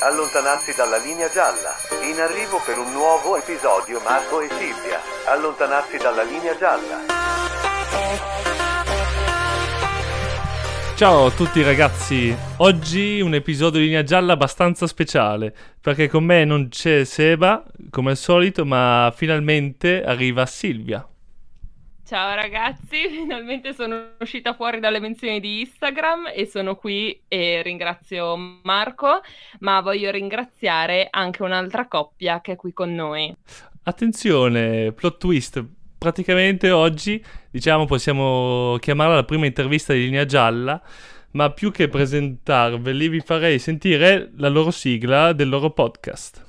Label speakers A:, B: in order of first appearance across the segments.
A: Allontanarsi dalla linea gialla. In arrivo per un nuovo episodio Marco e Silvia. Allontanarsi dalla linea gialla.
B: Ciao a tutti ragazzi, oggi un episodio di linea gialla abbastanza speciale perché con me non c'è Seba come al solito ma finalmente arriva Silvia.
C: Ciao ragazzi, finalmente sono uscita fuori dalle menzioni di Instagram e sono qui e ringrazio Marco, ma voglio ringraziare anche un'altra coppia che è qui con noi.
B: Attenzione, plot twist, praticamente oggi diciamo possiamo chiamarla la prima intervista di linea gialla, ma più che presentarveli vi farei sentire la loro sigla del loro podcast.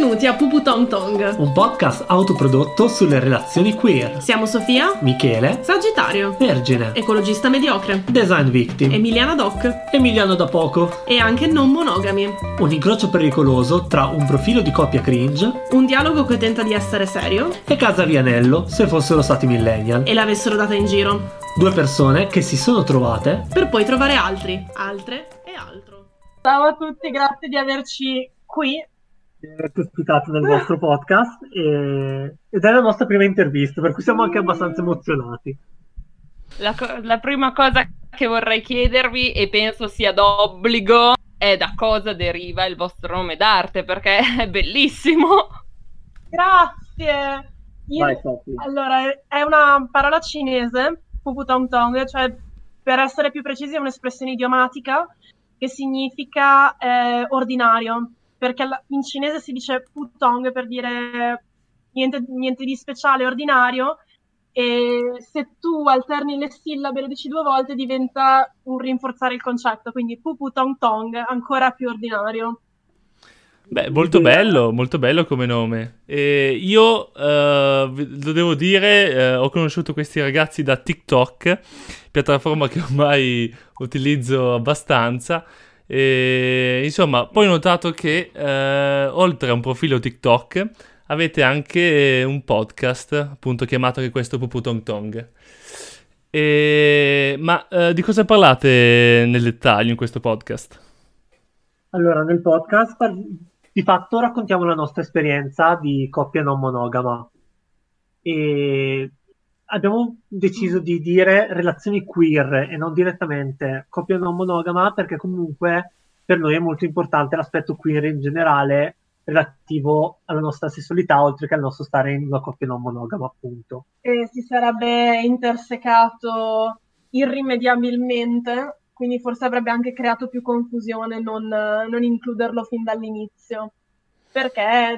D: Benvenuti a Pupu Tong Tong.
E: Un podcast autoprodotto sulle relazioni queer.
D: Siamo Sofia,
E: Michele,
D: Sagittario,
E: Vergine,
D: ecologista mediocre,
E: Design Victim,
D: Emiliana Doc
E: Emiliano da poco.
D: e anche non monogami.
E: Un incrocio pericoloso tra un profilo di coppia cringe
D: Un dialogo che tenta di essere serio
E: e Casa Vianello se fossero stati millennial.
D: e l'avessero data in giro,
E: Due persone che si sono trovate
D: per poi trovare altri, altre e altro.
F: Ciao a tutti, grazie di averci qui.
E: Ospitate nel vostro podcast e... ed è la nostra prima intervista, per cui siamo anche abbastanza emozionati.
C: La, co- la prima cosa che vorrei chiedervi, e penso sia d'obbligo, è da cosa deriva il vostro nome d'arte, perché è bellissimo.
F: Grazie. Io-
E: Vai.
F: Allora, è- è una parola cinese, pupu tong tong, cioè per essere più precisi è un'espressione idiomatica che significa eh, ordinario, perché in cinese si dice putong per dire niente, niente di speciale, ordinario, e se tu alterni le sillabe e lo dici due volte diventa un rinforzare il concetto, quindi pupu tong tong, ancora più ordinario.
B: Beh, molto bello, molto bello come nome. E io eh, lo devo dire, eh, ho conosciuto questi ragazzi da TikTok, piattaforma che ormai utilizzo abbastanza. E, insomma, poi ho notato che eh, oltre a un profilo TikTok avete anche un podcast, appunto chiamato che questo Pupu Tong Tong. E- ma eh, di cosa parlate nel dettaglio in questo podcast?
E: Allora, nel podcast di fatto raccontiamo la nostra esperienza di coppia non monogama e abbiamo deciso di dire relazioni queer e non direttamente coppia non monogama perché comunque per noi è molto importante l'aspetto queer in generale relativo alla nostra sessualità oltre che al nostro stare in una coppia non monogama appunto.
F: e si sarebbe intersecato irrimediabilmente, quindi forse avrebbe anche creato più confusione non, non includerlo fin dall'inizio. Perché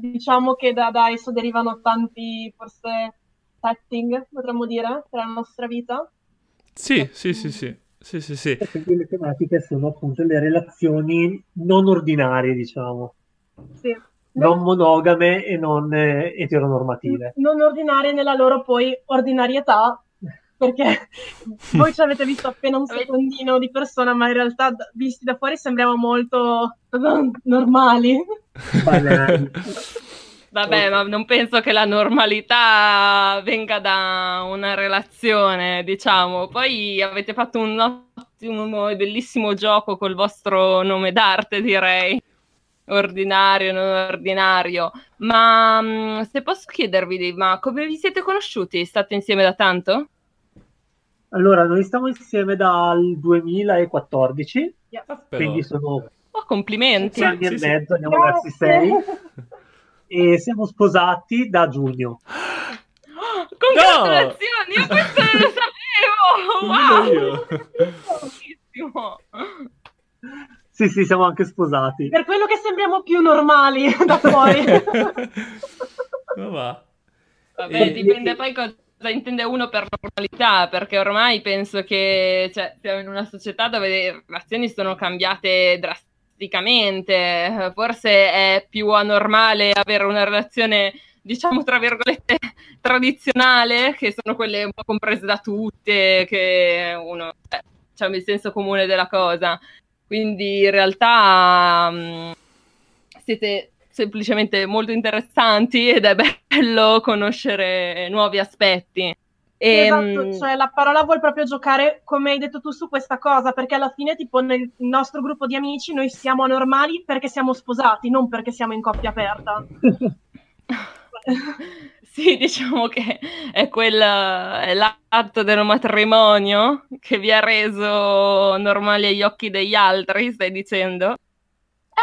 F: diciamo che da, da esso derivano tanti, forse, setting, potremmo dire, per la nostra vita.
B: Sì, sì, sì, sì, sì, sì, sì.
E: E quindi le tematiche sono appunto le relazioni non ordinarie, diciamo,
F: Sì.
E: non monogame e non eh, eteronormative.
F: non ordinarie nella loro poi ordinarietà, perché voi ci avete visto appena un secondino di persona, ma in realtà d- visti da fuori sembriamo molto normali.
E: Banali.
C: Vabbè, ma non penso che la normalità venga da una relazione, diciamo. Poi avete fatto un ottimo e bellissimo gioco col vostro nome d'arte, direi. Ordinario, non ordinario. Ma mh, se posso chiedervi, ma come vi siete conosciuti? State insieme da tanto?
E: Allora, noi stiamo insieme dal 2014,
B: Però-
E: quindi sono
C: Oh, complimenti.
E: sei anni
B: sì,
E: e
B: sì.
E: mezzo, andiamo verso i sei, e siamo sposati da giugno.
C: Congratulazioni, io questo non lo sapevo! Wow!
E: Sì, sì, siamo anche sposati.
F: Per quello che sembriamo più normali da fuori.
B: Va.
C: Vabbè,
B: E-
C: dipende poi cosa intende uno per normalità, perché ormai penso che cioè, siamo in una società dove le relazioni sono cambiate drasticamente. Forse è più anormale avere una relazione, diciamo, tra virgolette, tradizionale, che sono quelle un po' comprese da tutte, che uno, cioè, diciamo, il senso comune della cosa. Quindi in realtà mh, siete semplicemente molto interessanti ed è bello conoscere nuovi aspetti. Ehm,
F: Esatto, cioè la parola vuol proprio giocare, come hai detto tu, su questa cosa, perché alla fine, tipo, nel nostro gruppo di amici noi siamo anormali perché siamo sposati, non perché siamo in coppia aperta.
C: Sì, diciamo che è quel è l'atto del matrimonio che vi ha reso normali agli occhi degli altri, stai dicendo?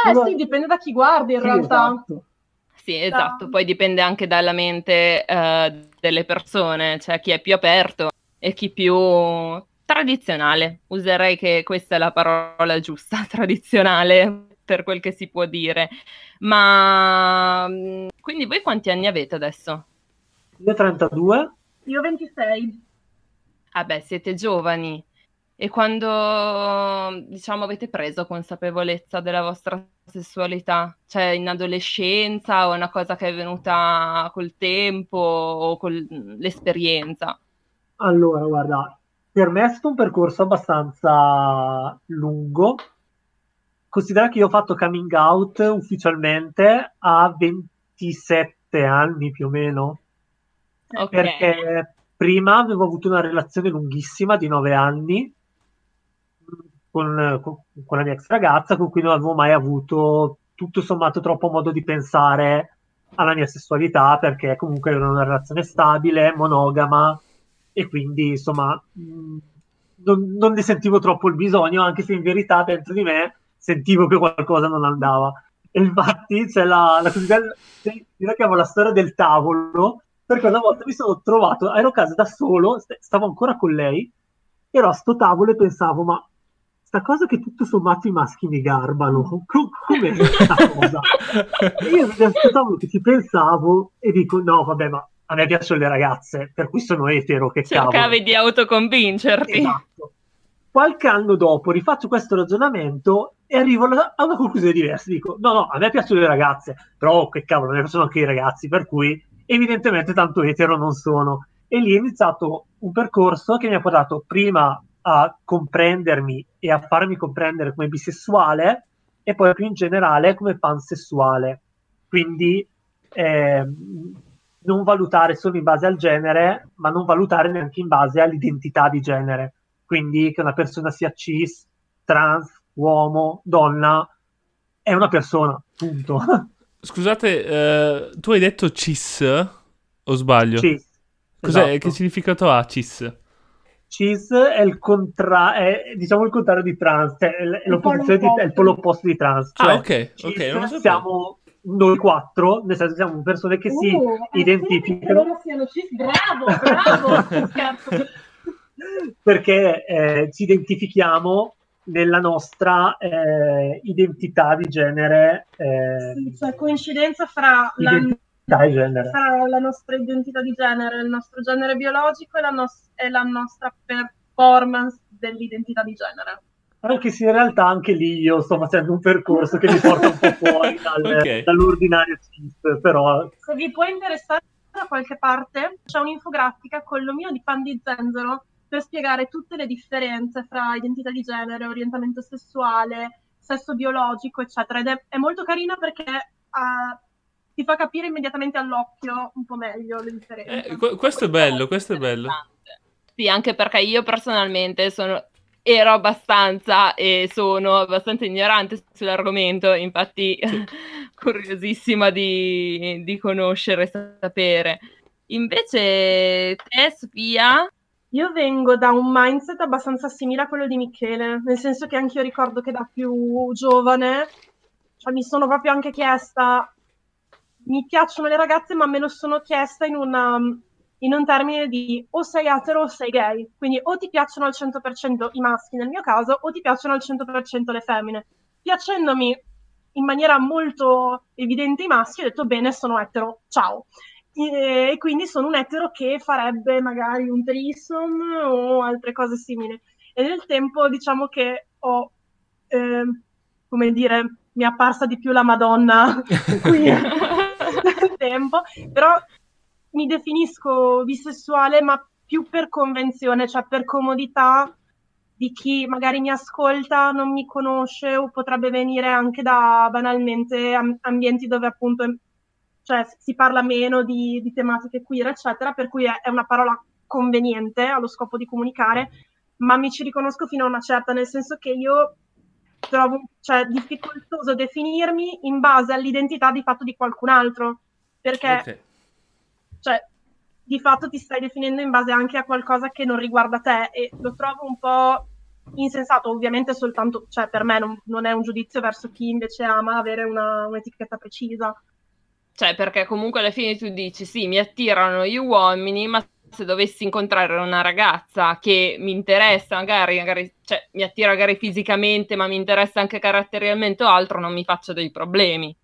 F: Eh
E: No,
F: sì, dipende da chi guardi in
E: Sì,
F: realtà.
E: esatto.
C: Sì, esatto, poi dipende anche dalla mente eh, delle persone, cioè chi è più aperto e chi più tradizionale. Userei che questa è la parola giusta, tradizionale, per quel che si può dire. Ma mh, quindi voi quanti anni avete adesso?
E: Io 32,
F: Io 26.
C: Ah beh, siete giovani. E quando, diciamo, avete preso consapevolezza della vostra sessualità? Cioè in adolescenza o una cosa che è venuta col tempo o con l'esperienza?
E: Allora, guarda, per me è stato un percorso abbastanza lungo. Considera che io ho fatto coming out ufficialmente a 27 anni più o meno,
C: Ok.
E: perché prima avevo avuto una relazione lunghissima di 9 anni con, con- la mia ex ragazza, con cui non avevo mai avuto tutto sommato troppo modo di pensare alla mia sessualità, perché comunque era una relazione stabile, monogama, e quindi insomma mh, non, non ne sentivo troppo il bisogno, anche se in verità dentro di me sentivo che qualcosa non andava. E infatti c'è la, la cosiddetta, io la chiamo la storia del tavolo, perché una volta mi sono trovato, ero a casa da solo, st- stavo ancora con lei, ero a sto tavolo e pensavo, ma sta cosa che tutto sommato i maschi mi garbano, co- com'è questa cosa? Io mi aspettavo che ci pensavo e dico, no vabbè, ma a me piacciono le ragazze, per cui sono etero, che cavolo.
C: Cercavi di autoconvincerti.
E: Esatto. Qualche anno dopo rifaccio questo ragionamento e arrivo a una conclusione diversa. Dico, no, no, a me piacciono le ragazze, però che cavolo, a me piacciono anche i ragazzi, per cui evidentemente tanto etero non sono. E lì è iniziato un percorso che mi ha portato prima a comprendermi e a farmi comprendere come bisessuale e poi più in generale come pansessuale. Quindi ehm, non valutare solo in base al genere, ma non valutare neanche in base all'identità di genere. Quindi che una persona sia cis, trans, uomo, donna, è una persona, punto.
B: Scusate, eh, tu hai detto cis o sbaglio?
E: Cis.
B: Cos'è?
E: esatto.
B: Che significato ha cis?
E: Cis è il, contra- è, diciamo il contrario di trans, cioè è, l'opposizione di- è il polo opposto di trans.
B: Ah,
E: cioè
B: ok,
E: cis
B: ok, non lo
E: siamo noi quattro, nel senso siamo persone che si
F: Uh,
E: identificano.
F: loro siano cis, bravo, bravo.
E: Perché eh, ci identifichiamo nella nostra eh, identità di genere, eh,
F: Sì, cioè coincidenza fra la,
E: di genere.
F: fra la nostra identità di genere, il nostro genere biologico e la, nos- e la nostra performance dell'identità di genere.
E: Anche se in realtà anche lì io sto facendo un percorso che mi porta un po' fuori dal-
B: Ok.
E: dall'ordinario cis, però
F: Se vi può interessare da qualche parte, c'è un'infografica con l'omino di pan di zenzero per spiegare tutte le differenze fra identità di genere, orientamento sessuale, sesso biologico, eccetera. Ed è, è molto carina perché ah, ti fa capire immediatamente all'occhio un po' meglio le differenze.
B: Eh, que- questo è bello, questo è bello.
C: Sì, anche perché io personalmente sono, ero abbastanza e sono abbastanza ignorante sull'argomento, infatti curiosissima di, di conoscere e sapere. Invece te, Sofia,
F: Io vengo da un mindset abbastanza simile a quello di Michele, nel senso che anche io ricordo che da più giovane, cioè, mi sono proprio anche chiesta, mi piacciono le ragazze, ma me lo sono chiesta in, una, in un termine di o sei etero o sei gay, quindi o ti piacciono al 100% i maschi nel mio caso, o ti piacciono al 100% le femmine. Piacendomi in maniera molto evidente i maschi, ho detto bene, sono etero, ciao e e quindi sono un etero che farebbe magari un threesome o altre cose simili. E nel tempo diciamo che ho, ehm, come dire, mi è apparsa di più la Madonna qui tempo, però mi definisco bisessuale ma più per convenzione, cioè per comodità di chi magari mi ascolta, non mi conosce o potrebbe venire anche da banalmente am- ambienti dove appunto cioè si parla meno di, di tematiche queer, eccetera, per cui è, è una parola conveniente allo scopo di comunicare, ma mi ci riconosco fino a una certa, nel senso che io trovo cioè, difficoltoso definirmi in base all'identità di fatto di qualcun altro, perché
B: Ok.
F: cioè, di fatto ti stai definendo in base anche a qualcosa che non riguarda te e lo trovo un po' insensato, ovviamente soltanto, cioè per me non, non è un giudizio verso chi invece ama avere una, un'etichetta precisa.
C: Cioè, perché comunque alla fine tu dici, sì, mi attirano gli uomini, ma se dovessi incontrare una ragazza che mi interessa, magari, magari cioè, mi attira magari fisicamente, ma mi interessa anche caratterialmente o altro, non mi faccio dei problemi.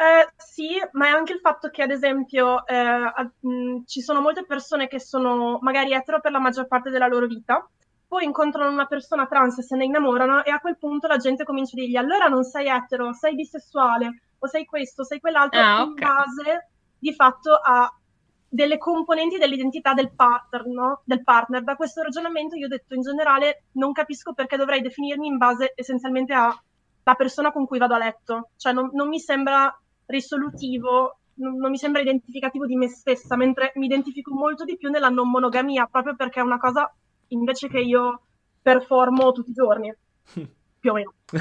F: Eh, sì, ma è anche il fatto che, ad esempio, eh, a- mh, ci sono molte persone che sono magari etero per la maggior parte della loro vita, poi incontrano una persona trans e se ne innamorano e a quel punto la gente comincia a dirgli allora non sei etero, sei bisessuale o sei questo, sei quell'altro,
C: Ah,
F: in
C: ok.
F: base di fatto a delle componenti dell'identità del partner, no? Del partner. Da questo ragionamento io ho detto in generale non capisco perché dovrei definirmi in base essenzialmente alla persona con cui vado a letto. Cioè non, non mi sembra risolutivo, non, non mi sembra identificativo di me stessa, mentre mi identifico molto di più nella non monogamia, proprio perché è una cosa invece che io performo tutti i giorni, più o meno.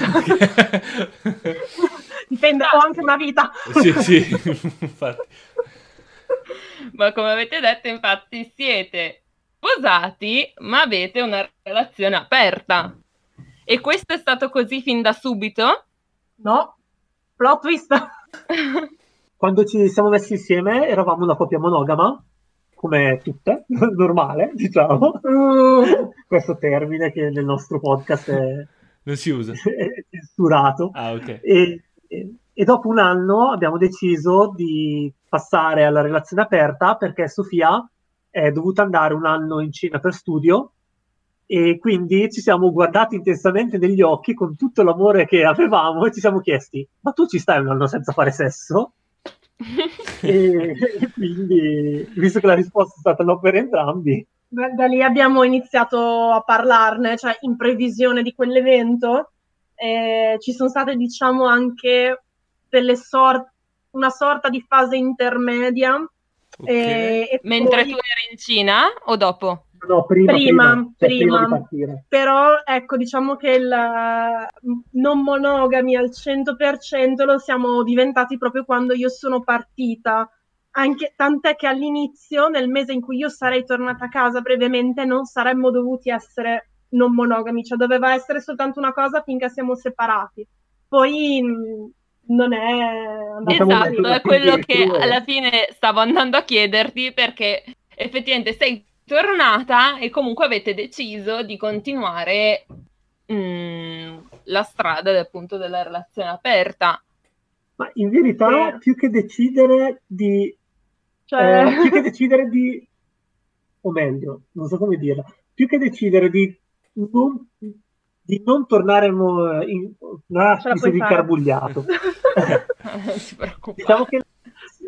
F: Dipende, ho anche una vita.
B: sì, sì, infatti.
C: Ma come avete detto, infatti, siete sposati, ma avete una relazione aperta. E questo è stato così fin da subito?
F: No, plot twist.
E: Quando ci siamo messi insieme eravamo una coppia monogama, come tutte, normale, diciamo. Questo termine che nel nostro podcast è,
B: Non si usa.
E: è censurato.
B: Ah, ok.
E: E, e- e dopo un anno abbiamo deciso di passare alla relazione aperta perché Sofia è dovuta andare un anno in Cina per studio e quindi ci siamo guardati intensamente negli occhi con tutto l'amore che avevamo e ci siamo chiesti: Ma tu ci stai un anno senza fare sesso? E, e quindi, visto che la risposta è stata no per entrambi,
F: da, da lì abbiamo iniziato a parlarne, cioè in previsione di quell'evento. eh, ci sono state, diciamo, anche delle sor- una sorta di fase intermedia.
B: Ok.
F: eh, e
C: Mentre
F: poi-
C: tu eri in Cina o dopo?
E: No, prima,
F: Prima,
E: prima, cioè,
F: prima. Però ecco, diciamo che il eh, non monogami al 100% lo siamo diventati proprio quando io sono partita. Anche, tant'è che all'inizio, nel mese in cui io sarei tornata a casa brevemente, non saremmo dovuti essere non monogami, cioè doveva essere soltanto una cosa finché siamo separati. Poi mh, non è così.
C: Esatto, è quello che alla fine stavo andando a chiederti perché effettivamente sei tornata e comunque avete deciso di continuare mm, la strada appunto della relazione aperta.
E: Ma in verità,
F: Sì.
E: più che decidere di
F: Cioè,
E: Eh, più che decidere di, o meglio, non so come dirla, più che decidere di non, di non tornare in, incarbugliato.
C: non si preoccupare.
E: Diciamo che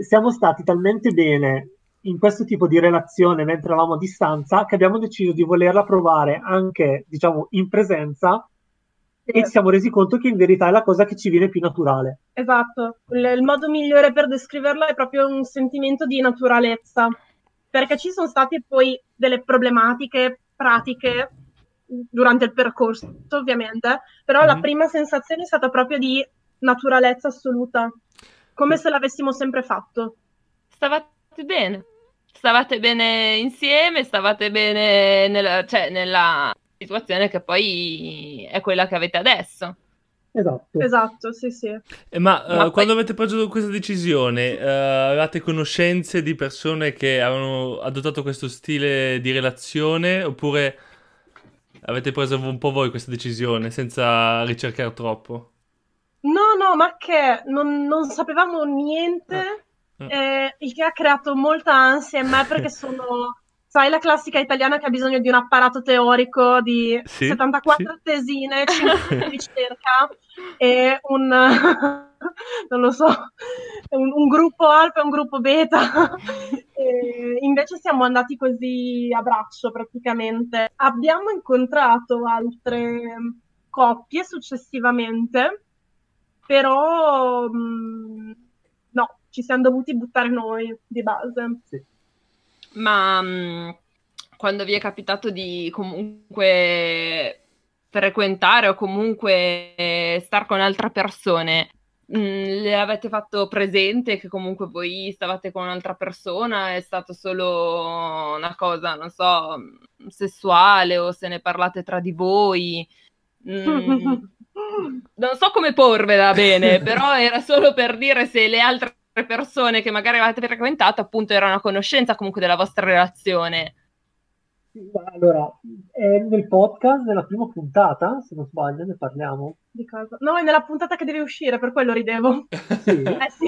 E: siamo stati talmente bene in questo tipo di relazione mentre eravamo a distanza che abbiamo deciso di volerla provare anche, diciamo, in presenza e ci siamo resi conto che in verità è la cosa che ci viene più naturale.
F: Esatto, il, il modo migliore per descriverla è proprio un sentimento di naturalezza, perché ci sono state poi delle problematiche pratiche durante il percorso, ovviamente, però la
B: Mhm.
F: prima sensazione è stata proprio di naturalezza assoluta, come se l'avessimo sempre fatto.
C: Stavate bene, stavate bene insieme, stavate bene nella, cioè, nella situazione che poi è quella che avete adesso.
E: Esatto.
F: Esatto, sì, sì.
B: Eh, Ma, eh,
C: Ma poi-
B: quando avete preso questa decisione, eh, avevate conoscenze di persone che avevano adottato questo stile di relazione oppure avete preso un po' voi questa decisione senza ricercare troppo?
F: No, no, ma che non, non sapevamo niente,
B: Ah.
F: Eh, il che ha creato molta ansia in me perché sono, sai, la classica italiana che ha bisogno di un apparato teorico di
B: Sì,
F: 74
B: sì.
F: tesine, 5 di ricerca e un, non lo so, un, un gruppo alfa e un gruppo beta. E invece siamo andati così a braccio praticamente. Abbiamo incontrato altre coppie successivamente, però mh, no, ci siamo dovuti buttare noi di base.
C: Ma mm, quando vi è capitato di comunque frequentare o comunque eh, star con altre persone, mh, mm, le avete fatto presente che comunque voi stavate con un'altra persona, è stato solo una cosa, non so, sessuale o se ne parlate tra di voi? Mm, non so come porvela bene, però era solo per dire se le altre persone che magari avete frequentato appunto erano a conoscenza comunque della vostra relazione.
E: Allora, è nel podcast della prima puntata, se non sbaglio, ne parliamo.
F: Di cosa? No, è nella puntata che deve uscire, per quello ridevo.
E: Sì.
F: Eh sì.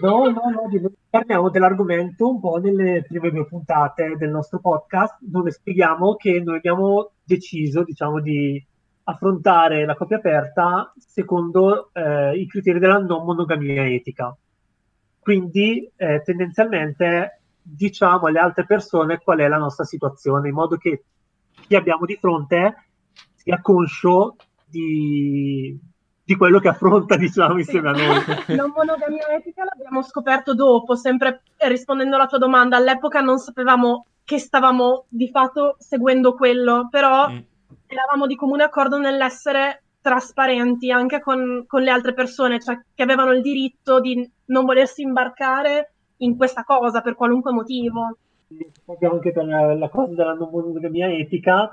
E: No, no, no, di- parliamo dell'argomento un po' nelle prime due puntate del nostro podcast, dove spieghiamo che noi abbiamo deciso, diciamo, di affrontare la coppia aperta secondo eh, i criteri della non monogamia etica. Quindi, eh, tendenzialmente, diciamo alle altre persone qual è la nostra situazione, in modo che chi abbiamo di fronte sia conscio di, di quello che affronta, diciamo, insieme a noi.
F: La monogamia etica l'abbiamo scoperto dopo, sempre rispondendo alla tua domanda. All'epoca non sapevamo che stavamo di fatto seguendo quello, però
B: Mm.
F: eravamo di comune accordo nell'essere trasparenti anche con, con le altre persone, cioè che avevano il diritto di non volersi imbarcare in questa cosa per qualunque motivo.
E: proprio anche per la cosa della non monogamia etica,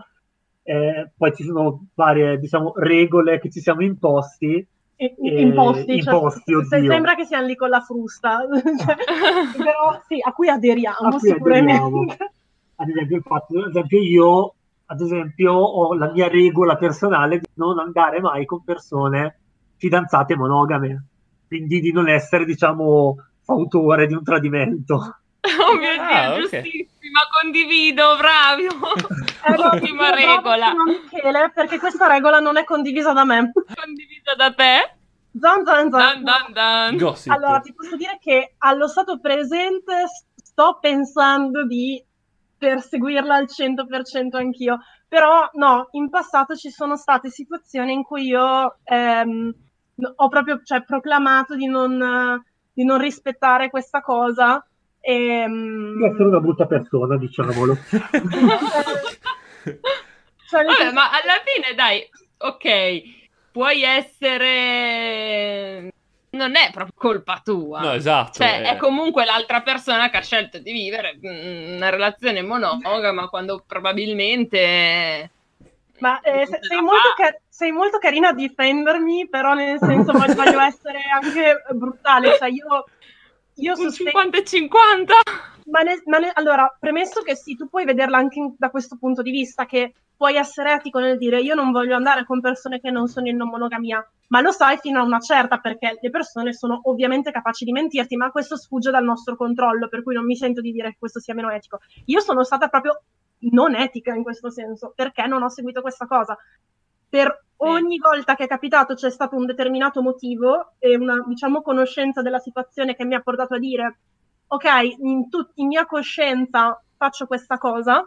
E: eh, poi ci sono varie, diciamo, regole che ci siamo imposti.
F: E-
E: Eh,
F: imposti, cioè,
E: imposti,
F: se- sembra che siano lì con la frusta, Cioè, però sì, a cui aderiamo
E: A cui
F: sicuramente.
E: aderiamo. Ad esempio, il fatto, ad esempio, io, ad esempio, ho la mia regola personale di non andare mai con persone fidanzate monogame, quindi di non essere, diciamo, fautore di un tradimento.
C: Oh mio Dio,
B: Ah, ok.
C: giustissima, condivido, bravi.
F: No,
C: Ottima regola.
F: Michele, perché questa regola non è condivisa da me.
C: Condivisa da te.
F: Zan, zan,
C: Dan,
F: zan.
C: dan, dan.
B: Gossip.
F: Allora, ti posso dire che allo stato presente sto pensando di perseguirla al 100% anch'io, però no, in passato ci sono state situazioni in cui io ehm, ho proprio cioè, proclamato di non, di non rispettare questa cosa. E, mm,
E: Di essere una brutta persona, diciamolo.
F: cioè,
C: Vabbè, ma alla fine, dai, ok, puoi essere... Non è proprio colpa tua.
B: No, esatto.
C: Cioè,
B: eh.
C: è comunque l'altra persona che ha scelto di vivere mm, una relazione monogama quando probabilmente...
F: Ma eh, se- sei, molto
C: fa.
F: ca- sei molto carina a difendermi, però nel senso voglio, voglio essere anche brutale. Cioè io, io
C: Un
F: sostengo...
C: 50 e 50?
F: Ma, ne- ma ne- allora, premesso che sì, tu puoi vederla anche in- da questo punto di vista, che puoi essere etico nel dire io non voglio andare con persone che non sono in non monogamia, ma lo sai fino a una certa, perché le persone sono ovviamente capaci di mentirti, ma questo sfugge dal nostro controllo, per cui non mi sento di dire che questo sia meno etico. Io sono stata proprio non etica in questo senso, perché non ho seguito questa cosa. Per ogni volta che è capitato c'è stato un determinato motivo e una, diciamo, conoscenza della situazione che mi ha portato a dire ok, in, tut- in mia coscienza faccio questa cosa,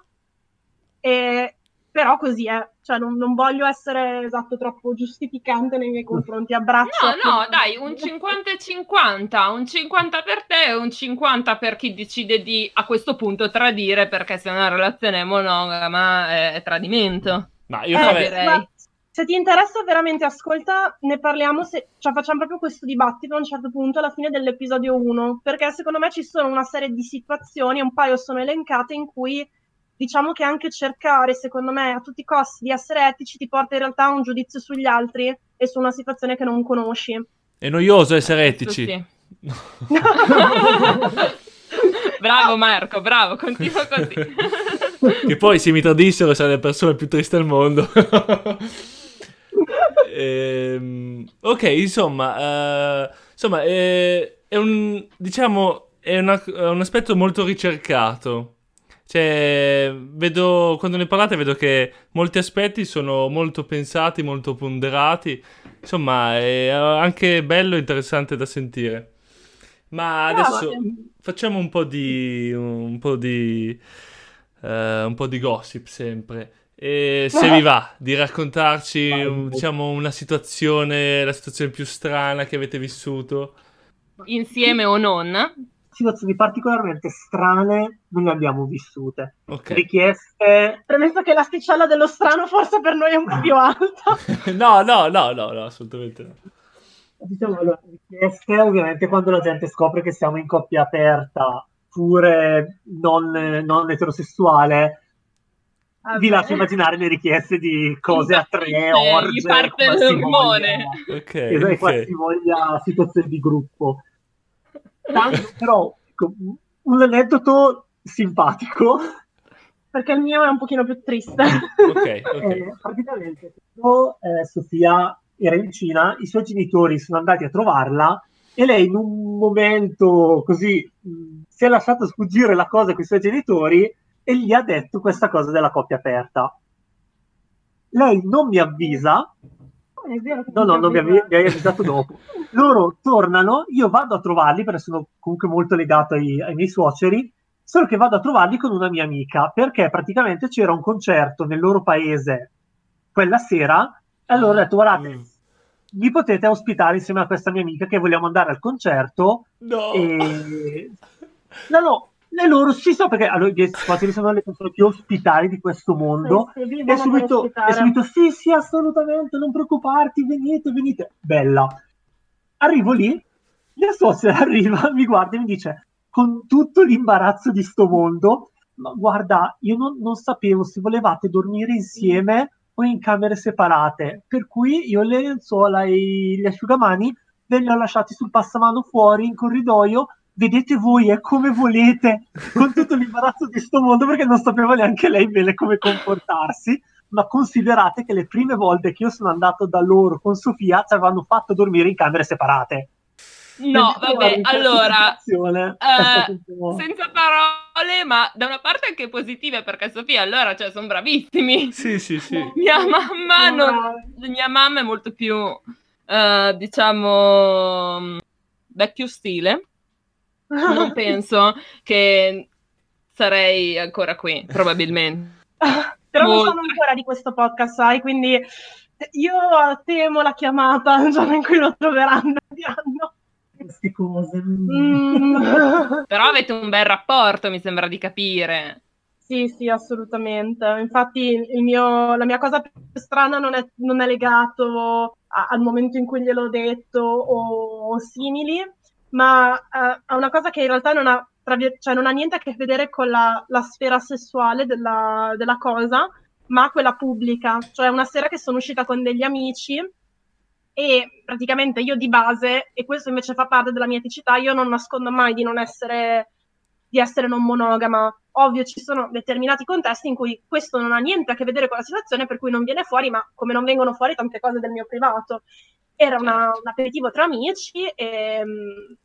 F: e- però così è, cioè non, non voglio essere esatto troppo giustificante nei miei confronti, abbraccio.
C: No, no, dai, un 50 e 50, un 50 per te e un 50 per chi decide di a questo punto tradire perché se una relazione è monogama è, è tradimento.
B: Ma io
F: Eh,
B: farei...
C: direi.
F: ma se ti interessa veramente ascolta, ne parliamo, se, cioè facciamo proprio questo dibattito a un certo punto alla fine dell'episodio 1, perché secondo me ci sono una serie di situazioni, un paio sono elencate in cui diciamo che anche cercare, secondo me, a tutti i costi di essere etici ti porta in realtà a un giudizio sugli altri e su una situazione che non conosci.
B: È noioso essere etici.
C: Sì. bravo Marco, bravo, continua così.
B: che poi se mi tradissero sarei la persona più triste al mondo. Ehm, ok, insomma, eh, insomma eh, è un, diciamo, è, una- è un aspetto molto ricercato. Cioè, vedo, quando ne parlate vedo che molti aspetti sono molto pensati, molto ponderati. Insomma, è anche bello e interessante da sentire. Ma adesso facciamo un po' di, un po' di, eh, un po' di gossip sempre. E se vi va di raccontarci, un- diciamo, una situazione, la situazione più strana che avete vissuto.
C: Insieme o non?
E: Situazioni particolarmente strane non le abbiamo vissute.
B: Ok.
E: Richieste...
F: Premesso che l'asticella dello strano forse per noi è un po' più alta.
B: no, no, no, no, no, assolutamente no.
E: Diciamo, allora, richieste ovviamente quando la gente scopre che siamo in coppia aperta, pure non, non eterosessuale,
F: Vabbè.
E: vi lascio immaginare le richieste di cose a tre, orge,
C: gli parte l'ormone.
B: Ok,
E: Esatto,
B: ok.
E: qualsivoglia situazione di gruppo. Tanto, però, ecco, un aneddoto simpatico.
F: Perché il mio è un pochino più triste.
B: Ok, ok.
E: Eh, praticamente, quando eh, Sofia era in Cina, i suoi genitori sono andati a trovarla e lei in un momento così mh, si è lasciata sfuggire la cosa con i suoi genitori e gli ha detto questa cosa della coppia aperta. Lei non mi avvisa,
F: È vero che
E: no, no, non mi, avvi- mi hai avvisato dopo. Loro tornano, io vado a trovarli perché sono comunque molto legato ai, ai miei suoceri, solo che vado a trovarli con una mia amica perché praticamente c'era un concerto nel loro paese quella sera e allora ho detto guardate,
B: Mm.
E: mi potete ospitare insieme a questa mia amica che vogliamo andare al concerto
B: No.
E: e... No, no, le loro sì, so perché allora, i miei suoceri sono le persone più ospitali di questo mondo
F: Sì, sì, vivono
E: e subito, e subito sì, sì, assolutamente, non preoccuparti, venite, venite. Bella. Arrivo lì, mia suocera arriva, mi guarda e mi dice, con tutto l'imbarazzo di sto mondo, ma guarda, io non, non sapevo se volevate dormire insieme o in camere separate, per cui io le lenzuola e gli asciugamani ve li ho lasciati sul passamano fuori in corridoio. Vedete voi, è come volete, con tutto l'imbarazzo di sto mondo, perché non sapeva neanche lei bene come comportarsi. Ma considerate che le prime volte che io sono andato da loro con Sofia ci avevano fatto dormire in camere separate.
C: No,
E: Quindi,
C: vabbè, allora, eh, senza parole, ma da una parte anche positive perché Sofia allora, cioè, sono bravissimi.
B: Sì, sì, sì.
C: Mia mamma, non- mia mamma è molto più, eh, diciamo, vecchio stile. Non penso che sarei ancora qui, probabilmente.
F: Però non sono ancora di questo podcast, sai, quindi io temo la chiamata il giorno in cui lo troveranno. diranno,
E: queste cose.
F: "Mm".
C: Però avete un bel rapporto, mi sembra di capire.
F: Sì, sì, assolutamente. Infatti il mio- la mia cosa più strana non è, non è legato a- al momento in cui gliel'ho detto o, o simili, ma eh, a una cosa che in realtà non ha, vir- cioè, non ha niente a che vedere con la, la sfera sessuale della, della cosa, ma quella pubblica. Cioè una sera che sono uscita con degli amici e praticamente io di base, e questo invece fa parte della mia eticità, io non nascondo mai di non essere, di essere non monogama. Ovvio, ci sono determinati contesti in cui questo non ha niente a che vedere con la situazione, per cui non viene fuori, ma come non vengono fuori tante cose del mio privato. Era una- un aperitivo tra amici e mi-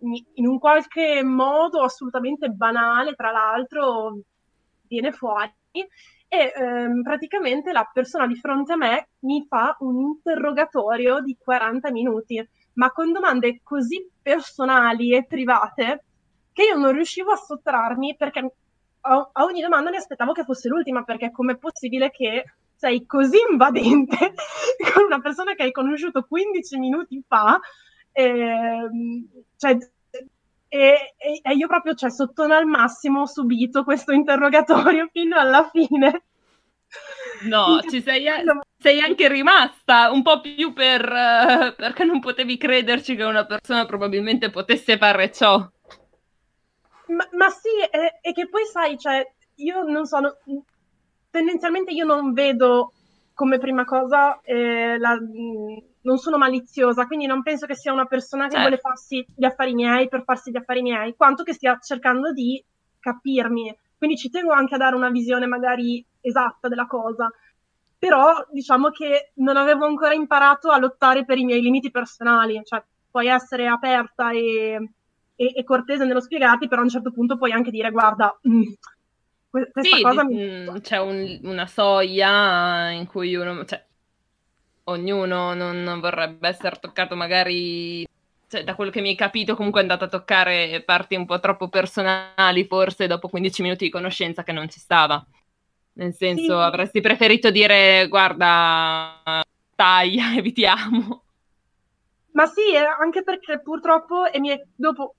F: in un qualche modo assolutamente banale, tra l'altro, viene fuori e ehm, praticamente la persona di fronte a me mi fa un interrogatorio di 40 minuti, ma con domande così personali e private che io non riuscivo a sottrarmi perché a, a ogni domanda mi aspettavo che fosse l'ultima, perché com'è possibile che sei così invadente con una persona che hai conosciuto 15 minuti fa? Ehm, cioè, e, e- io proprio, cioè, sottono al massimo ho subito questo interrogatorio fino alla fine.
C: No, ci sei, sei anche rimasta un po' più per, eh, perché non potevi crederci che una persona probabilmente potesse fare ciò.
F: Ma, ma sì, e, e che poi sai, cioè, io non sono, tendenzialmente io non vedo come prima cosa, eh, la- mh, non sono maliziosa, quindi non penso che sia una persona che
C: Certo.
F: vuole farsi gli affari miei per farsi gli affari miei, quanto che stia cercando di capirmi. Quindi ci tengo anche a dare una visione magari esatta della cosa. Però diciamo che non avevo ancora imparato a lottare per i miei limiti personali, cioè puoi essere aperta e, e- e cortese nello spiegarti, però a un certo punto puoi anche dire guarda, mm, que- questa
C: Sì,
F: cosa mi...
C: mm, c'è un- una soglia in cui uno, cioè, ognuno non, vorrebbe essere toccato magari, cioè, da quello che mi hai capito, comunque è andato a toccare parti un po' troppo personali, forse dopo 15 minuti di conoscenza che non ci stava. Nel senso,
F: Sì.
C: avresti preferito dire, guarda, taglia, evitiamo.
F: Ma sì, eh, anche perché purtroppo e mi è- dopo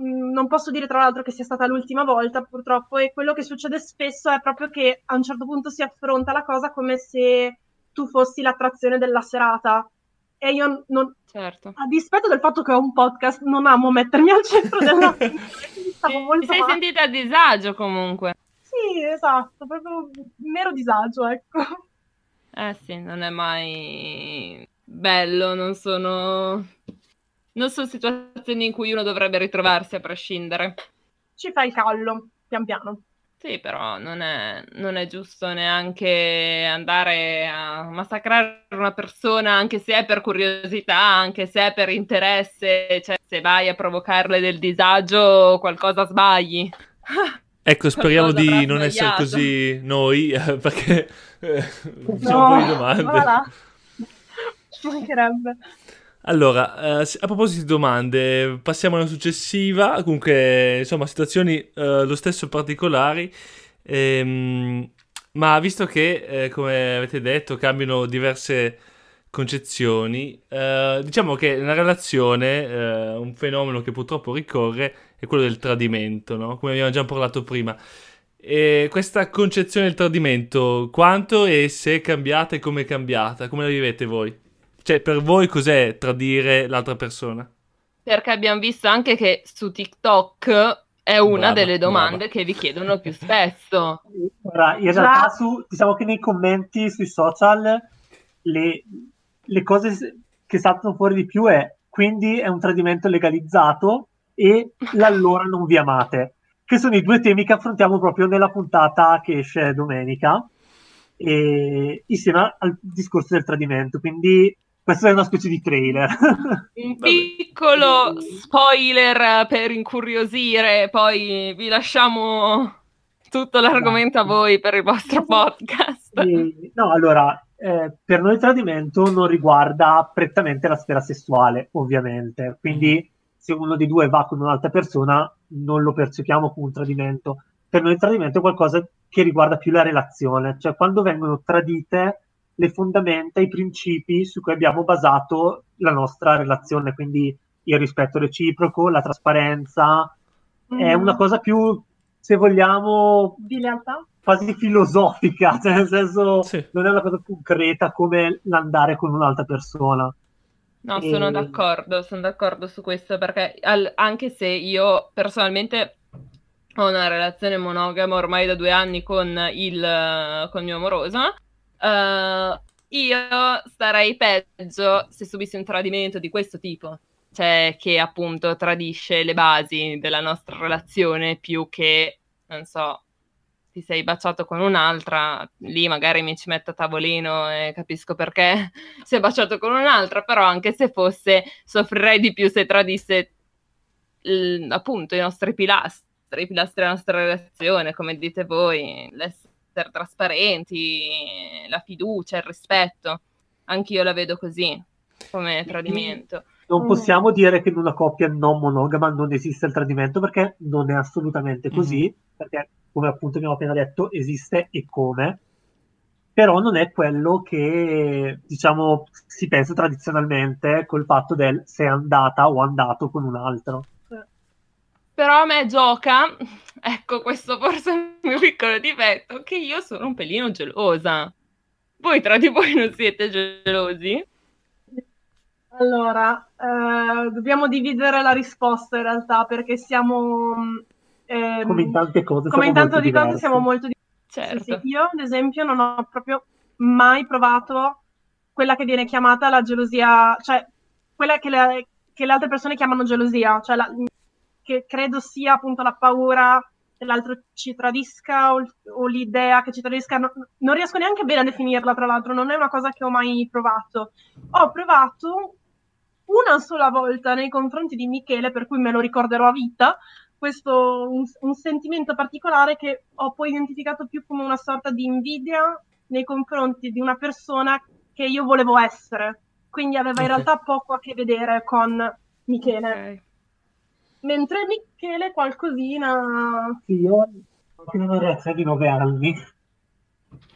F: mm, non posso dire tra l'altro che sia stata l'ultima volta purtroppo e quello che succede spesso è proprio che a un certo punto si affronta la cosa come se tu fossi l'attrazione della serata e io non,
C: Certo.
F: a dispetto del fatto che ho un podcast, non amo mettermi al centro della stavo molto
C: ti sei
F: male.
C: sentita a disagio comunque.
F: Sì, esatto, proprio mero disagio, ecco.
C: Eh sì, non è mai bello, non sono... Non sono situazioni in cui uno dovrebbe ritrovarsi a prescindere.
F: Ci fa il callo, pian piano.
C: Sì, però non è, non è giusto neanche andare a massacrare una persona, anche se è per curiosità, anche se è per interesse, cioè se vai a provocarle del disagio, qualcosa sbagli.
B: Ecco, speriamo
C: Qualcosa
B: di non essere così noi, eh, perché eh, facciamo un po' di domande.
F: voilà. Ci mancherebbe.
B: Allora, eh, a proposito di domande, passiamo alla successiva. Comunque, insomma, situazioni eh, lo stesso particolari. Ehm, ma visto che, eh, come avete detto, cambiano diverse concezioni, eh, diciamo che nella relazione eh, un fenomeno che purtroppo ricorre è quello del tradimento, no? Come abbiamo già parlato prima. E questa concezione del tradimento, quanto e se è cambiata e come è cambiata? Come la vivete voi? Cioè, per voi cos'è tradire l'altra persona?
C: Perché abbiamo visto anche che su TikTok è una
B: Brava,
C: delle domande
B: brava.
C: che vi chiedono più spesso.
E: Ora, in realtà, su, diciamo che nei commenti sui social le, le cose che saltano fuori di più è quindi è un tradimento legalizzato e l'allora non vi amate, che sono i due temi che affrontiamo proprio nella puntata che esce domenica, e, insieme al discorso del tradimento. Quindi questo è una specie di trailer.
C: Un piccolo spoiler per incuriosire, poi vi lasciamo tutto l'argomento a voi per il vostro podcast.
E: E- no, allora, eh, per noi il tradimento non riguarda prettamente la sfera sessuale, ovviamente. Quindi se uno dei due va con un'altra persona, non lo percepiamo come un tradimento. Per noi il tradimento è qualcosa che riguarda più la relazione, cioè quando vengono tradite le fondamenta, i principi su cui abbiamo basato la nostra relazione, quindi il rispetto reciproco, la trasparenza, è
F: Mm.
E: una cosa più, se vogliamo,
F: Di lealtà?
E: quasi filosofica, cioè nel senso
B: Sì.
E: non è una cosa concreta come l'andare con un'altra persona.
C: No,
E: E-
C: sono d'accordo, sono d'accordo su questo perché al- anche se io personalmente ho una relazione monogama ormai da due anni con il, con il mio amoroso, eh, io starei peggio se subissi un tradimento di questo tipo, cioè che appunto tradisce le basi della nostra relazione più che, non so, ti sei baciato con un'altra, lì magari mi ci metto a tavolino e capisco perché si è baciato con un'altra, però anche se fosse, soffrirei di più se tradisse il- appunto i nostri pilastri, i pilastri della nostra relazione, come dite voi, l'essere trasparenti, la fiducia, il rispetto. Anch'io la vedo così, come tradimento.
E: Non
F: Mm.
E: possiamo dire che in una coppia non monogama non esiste il tradimento perché non è assolutamente così, perché come appunto abbiamo appena detto esiste e come, però non è quello che diciamo si pensa tradizionalmente col fatto del sei andata o andato con un altro.
C: Però a me gioca, ecco questo forse è il mio piccolo difetto, che io sono un pelino gelosa. Voi tra di voi non siete gelosi?
F: Allora, eh, dobbiamo dividere la risposta in realtà perché siamo... mm, ehm,
E: Come in tante cose
F: come in
E: molto
F: di cose
E: diversi.
F: siamo molto diversi.
C: Certo.
F: Sì, sì. Io, ad esempio, non ho proprio mai provato quella che viene chiamata la gelosia, cioè quella che le, che le altre persone chiamano gelosia, cioè la- che credo sia appunto la paura che l'altro ci tradisca o, o l'idea che ci tradisca. No- non riesco neanche bene a definirla, tra l'altro, non è una cosa che ho mai provato. Ho provato una sola volta nei confronti di Michele, per cui me lo ricorderò a vita, questo un, un sentimento particolare che ho poi identificato più come una sorta di invidia nei confronti di una persona che io volevo essere. Quindi aveva in
B: Ok.
F: realtà poco a che vedere con Michele.
C: Ok.
F: Mentre Michele qualcosina...
E: Sì, io ho una relazione di nove anni.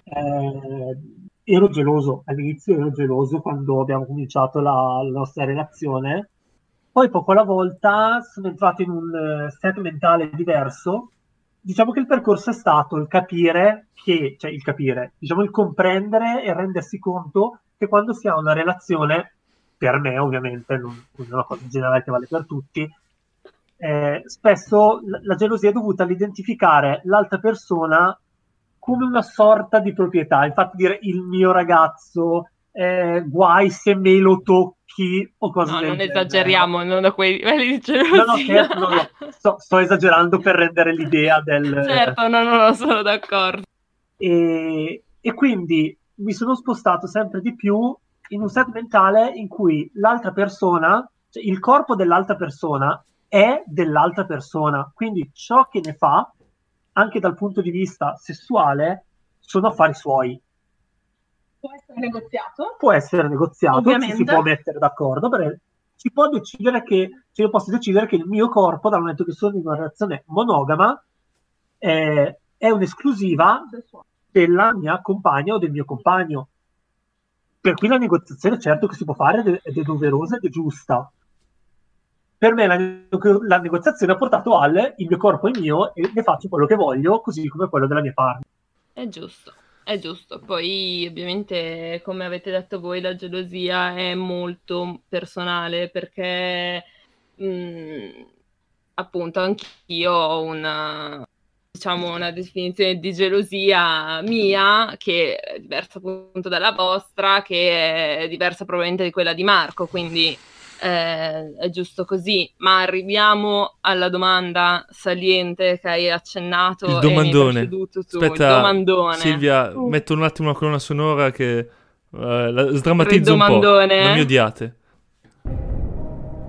E: Eh, ero geloso, all'inizio ero geloso quando abbiamo cominciato la, la nostra relazione poi poco alla volta sono entrato in un eh, set mentale diverso. Diciamo che il percorso è stato il capire che, cioè il capire, diciamo il comprendere e rendersi conto che quando si ha una relazione, per me ovviamente, non, è una cosa generale che vale per tutti, eh, spesso la, gelosia è dovuta all'identificare l'altra persona come una sorta di proprietà. Infatti dire il mio ragazzo, eh, guai se me lo tocchi o cose
C: No,
E: del
C: non
E: genere.
C: esageriamo, non a quei livelli di
E: No, no, certo, no, no. Sto, sto esagerando per rendere l'idea del...
C: Certo, no, no, no, sono d'accordo.
E: E, e quindi mi sono spostato sempre di più in un set mentale in cui l'altra persona, cioè il corpo dell'altra persona è dell'altra persona, quindi ciò che ne fa, anche dal punto di vista sessuale, sono affari suoi.
F: Può essere negoziato.
E: Può essere negoziato, ci si può mettere d'accordo, perché si può decidere che, cioè io posso decidere che il mio corpo, dal momento che sono in una relazione monogama, eh, è un'esclusiva della mia compagna o del mio compagno. Per cui la negoziazione certo che si può fare ed è doverosa ed è giusta. Per me la, la negoziazione ha portato al il mio corpo è mio e ne faccio quello che voglio, così come quello della mia partner.
C: È giusto, è giusto. Poi, ovviamente, come avete detto voi, la gelosia è molto personale perché, mh, appunto, anch'io ho una, diciamo, una definizione di gelosia mia che è diversa appunto dalla vostra, che è diversa probabilmente di quella di Marco, quindi eh, è giusto così. Ma arriviamo alla domanda saliente che hai accennato
B: Il
C: e
B: domandone.
C: tu,
B: Aspetta,
C: il domandone.
B: Silvia,
F: Uh.
B: metto un attimo una colonna sonora che eh, la sdrammatizzo un po'.
C: domandone.
B: Non mi odiate.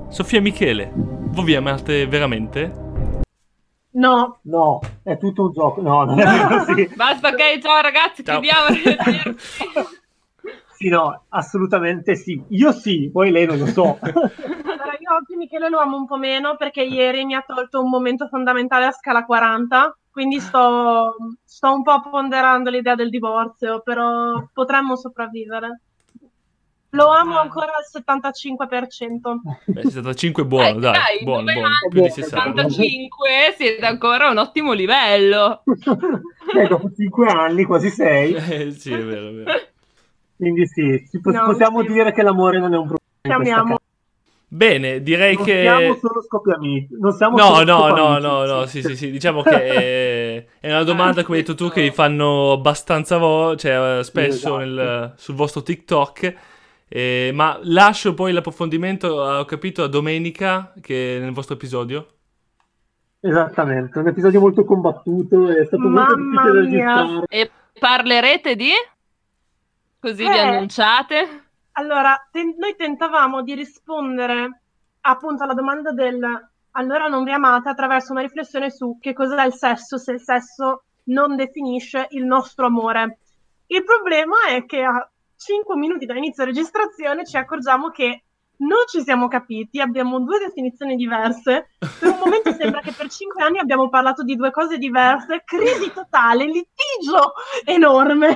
B: Sofia Michele, voi vi amate veramente?
F: No,
E: No, è tutto un gioco. No, non è così.
C: Basta, ok, ciao ragazzi,
B: Ciao.
C: chiudiamo.
E: Sì, no, assolutamente sì. Io sì, poi lei non lo so.
F: allora io oggi Michele lo amo un po' meno perché ieri mi ha tolto un momento fondamentale a scala 40, quindi sto, sto un po' ponderando l'idea del divorzio, però potremmo sopravvivere. Lo amo
C: Ah.
F: ancora al 75%.
B: Beh, 65 è buono,
C: Eh,
B: dai,
C: dai,
B: buono, buono,
E: Buono,
B: 60.
C: 75 siete ancora a un ottimo livello.
E: Eh, dopo cinque anni, quasi sei.
B: Eh, sì, è vero, è vero.
E: Quindi sì, ci po-
F: No,
E: possiamo
F: sì.
E: dire che l'amore non è un problema.
F: Chiamiamo.
B: Bene, direi
E: Non
B: che...
E: siamo solo scoppiamici. Non siamo
B: No,
E: solo
B: no, no, no, no, sì, sì, sì, diciamo che è, è una domanda, come hai detto tu, che vi fanno abbastanza vo- cioè, eh, spesso
E: Esatto.
B: nel- sul vostro TikTok, eh, ma lascio poi l'approfondimento, ho capito, a domenica, che nel vostro episodio.
E: Esattamente, un episodio molto combattuto, è stato molto
F: Mamma
E: difficile da
F: mia.
E: registrare.
C: E parlerete di? Così vi
F: Eh.
C: annunciate?
F: Allora, ten- noi tentavamo di rispondere appunto alla domanda del allora non vi amate attraverso una riflessione su che cos'è il sesso, se il sesso non definisce il nostro amore. Il problema è che a 5 minuti dall'inizio registrazione ci accorgiamo che non ci siamo capiti, abbiamo due definizioni diverse. Per un momento sembra che per 5 anni abbiamo parlato di due cose diverse, crisi totale, litigio enorme.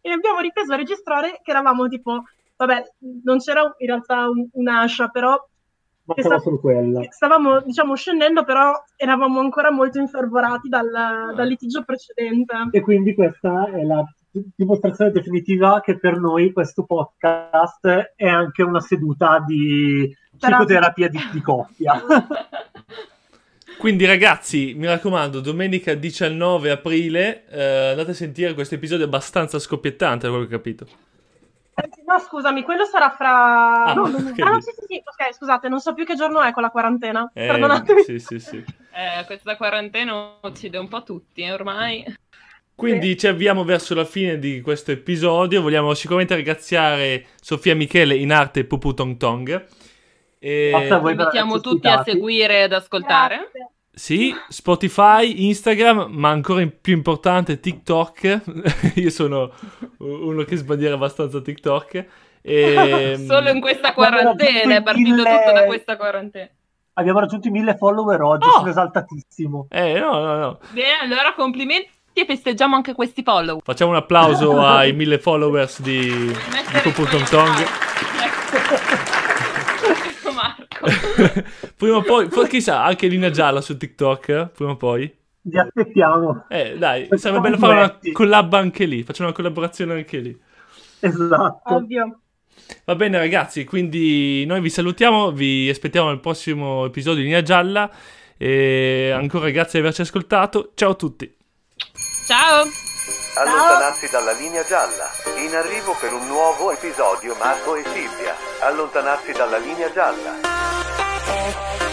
F: E abbiamo ripreso a registrare che eravamo tipo, vabbè, non c'era in realtà un- un'ascia, però
E: Ma
F: sta-
E: solo quella.
F: stavamo, diciamo, scendendo, però eravamo ancora molto infervorati dal, dal litigio precedente.
E: E quindi questa è la dimostrazione definitiva che per noi questo podcast è anche una seduta di psicoterapia di, di coppia.
B: Quindi ragazzi, mi raccomando, domenica 19 aprile eh, andate a sentire questo episodio abbastanza scoppiettante, da quello che ho capito.
F: No, scusami, quello sarà fra...
B: Ah,
F: no, no, no.
B: ok.
F: Ah, no, sì, sì, sì, ok, scusate, non so più che giorno è con la quarantena,
B: Eh,
F: perdonatemi.
B: sì, sì, sì.
C: Eh, questa quarantena uccide un po' tutti, eh, ormai.
B: Quindi ci avviamo verso la fine di questo episodio. Vogliamo sicuramente ringraziare Sofia Michele in arte Pupu Tong Tong. E...
C: Invitiamo tutti a seguire ed ascoltare.
F: Grazie.
B: Sì, Spotify, Instagram, ma ancora in- più importante TikTok. Io sono uno che sbandiera abbastanza TikTok. E...
C: Solo in questa quarantena, è partito
E: mille-
C: tutto da questa quarantena.
E: Abbiamo raggiunto i mille follower oggi,
B: Oh!
E: sono esaltatissimo.
B: Eh, no, no, no.
C: Bene, allora complimenti e festeggiamo anche questi follow.
B: Facciamo un applauso ai mille followers di, di Tong Tong. Prima o poi, poi chissà, anche linea gialla su TikTok, prima o poi.
E: Vi aspettiamo.
B: Eh, dai,
E: Facciamo
B: sarebbe bello fare una collab anche lì, facciamo una collaborazione anche lì.
E: Esatto.
F: Ovvio.
B: Va bene ragazzi, quindi noi vi salutiamo, vi aspettiamo al prossimo episodio di Linea Gialla e ancora grazie di averci ascoltato, ciao a tutti.
C: Ciao.
A: Allontanarsi dalla linea gialla. In arrivo per un nuovo episodio Marco e Silvia. Allontanarsi dalla linea gialla.